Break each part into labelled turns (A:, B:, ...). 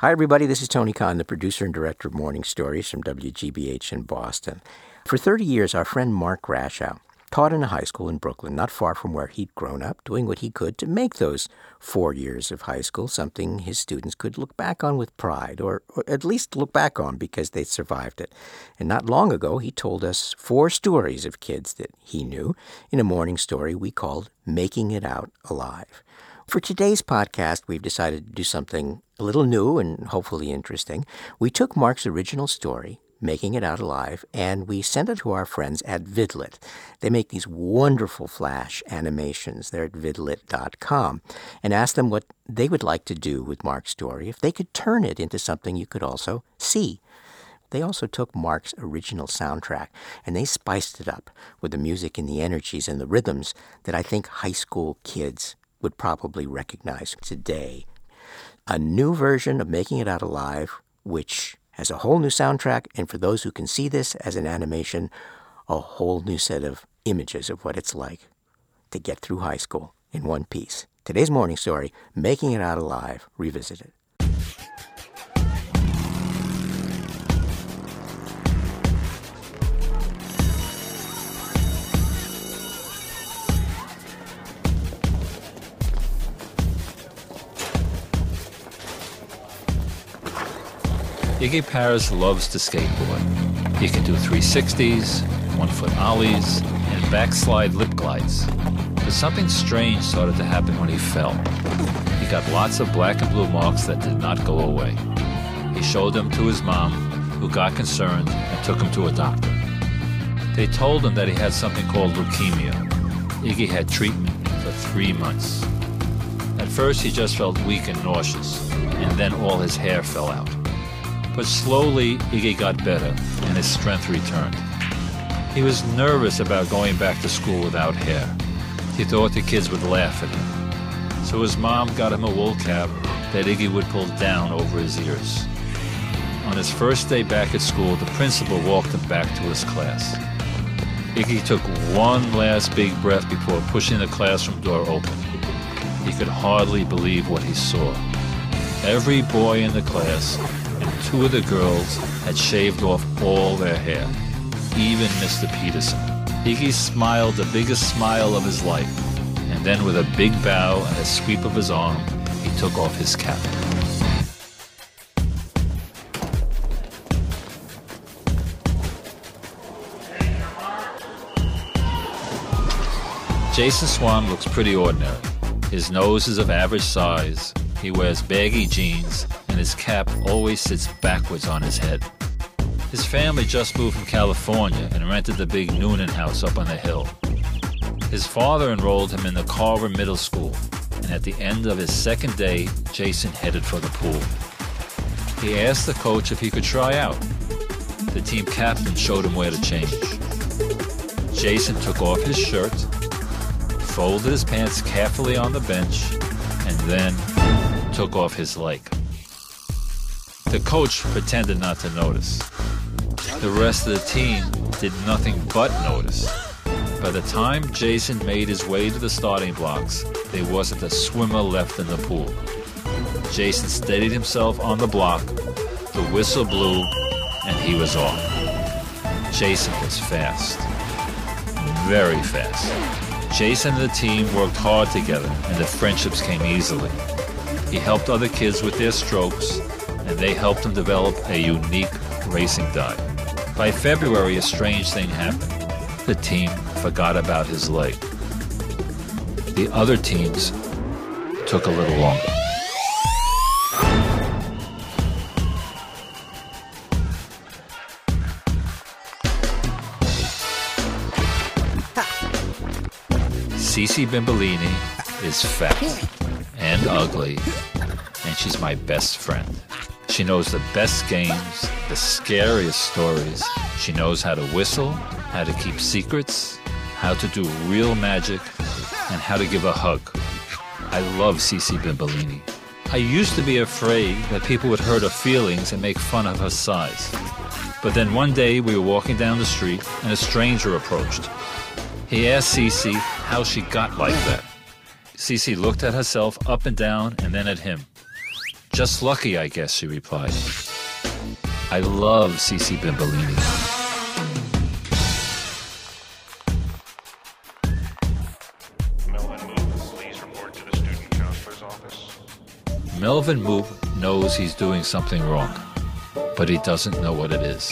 A: Hi, everybody. This is Tony Kahn, the producer and director of Morning Stories from WGBH in Boston. For 30 years, our friend Mark Grashow taught in a high school in Brooklyn, not far from where he'd grown up, doing what he could to make those four years of high school something his students could look back on with pride, or, or at least look back on because they'd survived it. And not long ago, he told us four stories of kids that he knew in a morning story we called Making It Out Alive. For today's podcast, we've decided to do something a little new and hopefully interesting. We took Mark's original story, making it out alive, and we sent it to our friends at VidLit. They make these wonderful flash animations. They're at vidlit.com and asked them what they would like to do with Mark's story if they could turn it into something you could also see. They also took Mark's original soundtrack and they spiced it up with the music and the energies and the rhythms that I think high school kids would probably recognize today. A new version of Making It Out Alive, which has a whole new soundtrack, and for those who can see this as an animation, a whole new set of images of what it's like to get through high school in one piece. Today's morning story, Making It Out Alive, revisited.
B: Iggy Paris loves to skateboard. He can do 360s, one-foot ollies, and backslide lip glides. But something strange started to happen when he fell. He got lots of black and blue marks that did not go away. He showed them to his mom, who got concerned and took him to a doctor. They told him that he had something called leukemia. Iggy had treatment for three months. At first, he just felt weak and nauseous, and then all his hair fell out. But slowly, Iggy got better and his strength returned. He was nervous about going back to school without hair. He thought the kids would laugh at him. So his mom got him a wool cap that Iggy would pull down over his ears. On his first day back at school, the principal walked him back to his class. Iggy took one last big breath before pushing the classroom door open. He could hardly believe what he saw. Every boy in the class and two of the girls had shaved off all their hair, even Mr. Peterson. Iggy smiled the biggest smile of his life, and then with a big bow and a sweep of his arm, he took off his cap. Jason Swan looks pretty ordinary. His nose is of average size. He wears baggy jeans, and his cap always sits backwards on his head. His family just moved from California and rented the big Noonan house up on the hill. His father enrolled him in the Carver Middle School, and at the end of his second day, Jason headed for the pool. He asked the coach if he could try out. The team captain showed him where to change. Jason took off his shirt, folded his pants carefully on the bench, and then took off his leg. The coach pretended not to notice. The rest of the team did nothing but notice. By the time Jason made his way to the starting blocks, there wasn't a swimmer left in the pool. Jason steadied himself on the block, the whistle blew, and he was off. Jason was fast. Very fast. Jason and the team worked hard together, and the friendships came easily. He helped other kids with their strokes, and they helped him develop a unique racing dive. By February, a strange thing happened. The team forgot about his leg. The other teams took a little longer. Cece Bimbolini is fat and ugly, and she's my best friend. She knows the best games, the scariest stories. She knows how to whistle, how to keep secrets, how to do real magic, and how to give a hug. I love Cece Bimbolini. I used to be afraid that people would hurt her feelings and make fun of her size. But then one day we were walking down the street and a stranger approached. He asked Cece how she got like that. Cece looked at herself up and down and then at him. Just lucky, I guess, she replied. I love Cece Bimbolini.
C: Melvin Moose, please report to the student counselor's office.
B: Melvin Moop knows he's doing something wrong, but he doesn't know what it is.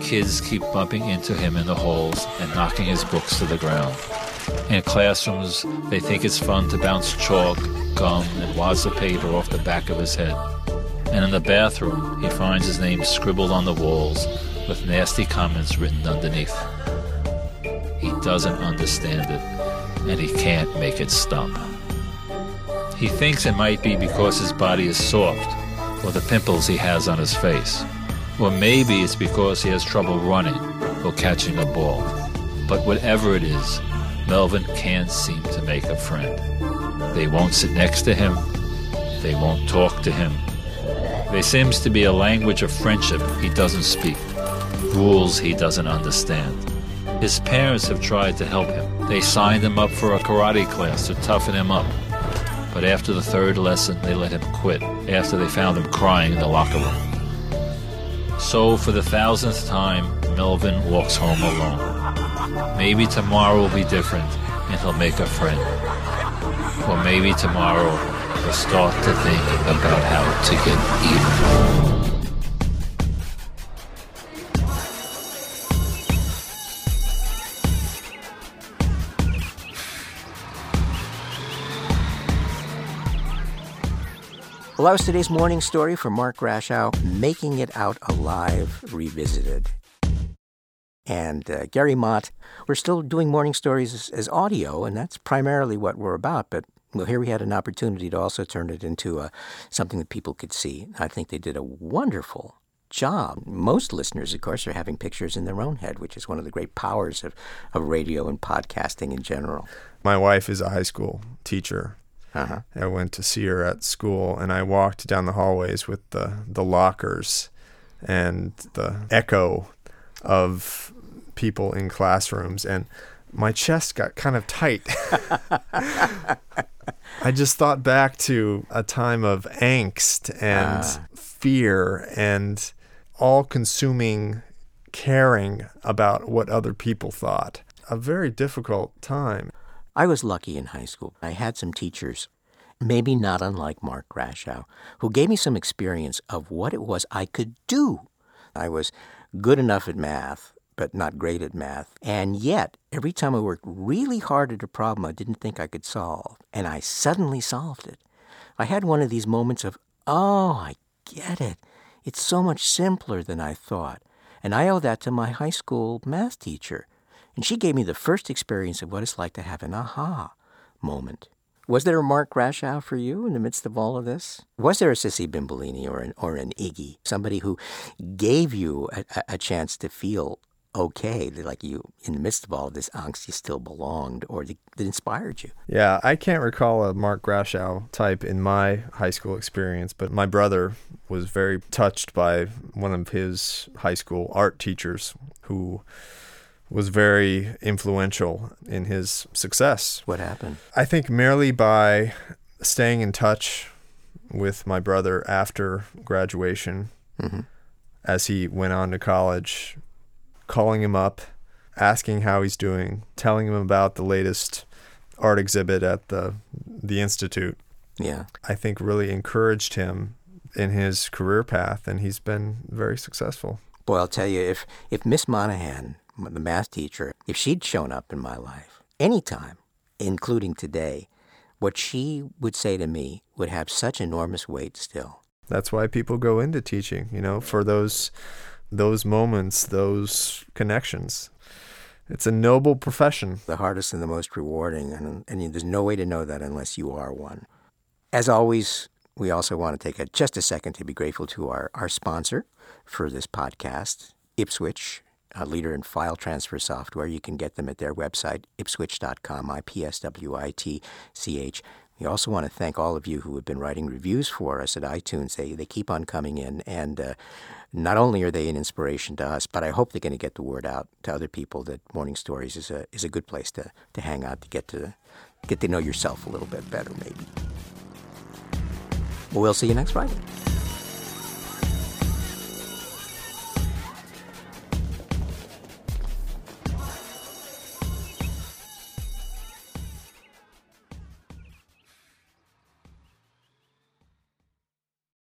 B: Kids keep bumping into him in the halls and knocking his books to the ground. In classrooms, they think it's fun to bounce chalk, gum, and wads of paper off the back of his head. And in the bathroom, he finds his name scribbled on the walls with nasty comments written underneath. He doesn't understand it, and he can't make it stop. He thinks it might be because his body is soft, or the pimples he has on his face. Or maybe it's because he has trouble running or catching a ball. But whatever it is, Melvin can't seem to make a friend. They won't sit next to him. They won't talk to him. There seems to be a language of friendship he doesn't speak, rules he doesn't understand. His parents have tried to help him. They signed him up for a karate class to toughen him up. But after the third lesson, they let him quit after they found him crying in the locker room. So, for the thousandth time, Melvin walks home alone. Maybe tomorrow will be different and he'll make a friend. Or maybe tomorrow he'll start to think about how to get even.
A: Well, that was today's morning story from Mark Grashow, Making It Out Alive Revisited. And uh, Gary Mott, we're still doing morning stories as, as, audio, and that's primarily what we're about. But well, here we had an opportunity to also turn it into a, something that people could see. I think they did a wonderful job. Most listeners, of course, are having pictures in their own head, which is one of the great powers of, of radio and podcasting in general.
D: My wife is a high school teacher.
A: Uh-huh.
D: I went to see her at school, and I walked down the hallways with the, the lockers and the echo of people in classrooms, and my chest got kind of tight. I just thought back to a time of angst and
A: Ah.
D: fear and all consuming caring about what other people thought. A very difficult time.
A: I was lucky in high school. I had some teachers, maybe not unlike Mark Grashow, who gave me some experience of what it was I could do. I was good enough at math, but not great at math. And yet, every time I worked really hard at a problem I didn't think I could solve, and I suddenly solved it. I had one of these moments of, oh, I get it. It's so much simpler than I thought. And I owe that to my high school math teacher. And she gave me the first experience of what it's like to have an aha moment. Was there a Mark Grashow for you in the midst of all of this? Was there a Cece Bimbolini or an, or an Iggy, somebody who gave you a, a chance to feel okay, that like you, in the midst of all of this angst, you still belonged or that that inspired you?
D: Yeah, I can't recall a Mark Grashow type in my high school experience, but my brother was very touched by one of his high school art teachers who was very influential in his success.
A: What happened?
D: I think merely by staying in touch with my brother after graduation, mm-hmm. as he went on to college, calling him up, asking how he's doing, telling him about the latest art exhibit at the the institute.
A: Yeah.
D: I think really encouraged him in his career path, and he's been very successful.
A: Boy, I'll tell you, if, if Miss Monahan, the math teacher, if she'd shown up in my life anytime, including today, what she would say to me would have such enormous weight still.
D: That's why people go into teaching, you know, for those those moments, those connections. It's a noble profession.
A: The hardest and the most rewarding, and, and there's no way to know that unless you are one. As always, we also want to take a, just a second to be grateful to our, our sponsor for this podcast, Ipswitch, a leader in file transfer software. You can get them at their website, ipswitch.com, I P S W I T C H. We also want to thank all of you who have been writing reviews for us at iTunes. They, they keep on coming in, and uh, not only are they an inspiration to us, but I hope they're going to get the word out to other people that Morning Stories is a, is a good place to, to hang out, to get to, get to know yourself a little bit better, maybe. We'll see you next Friday.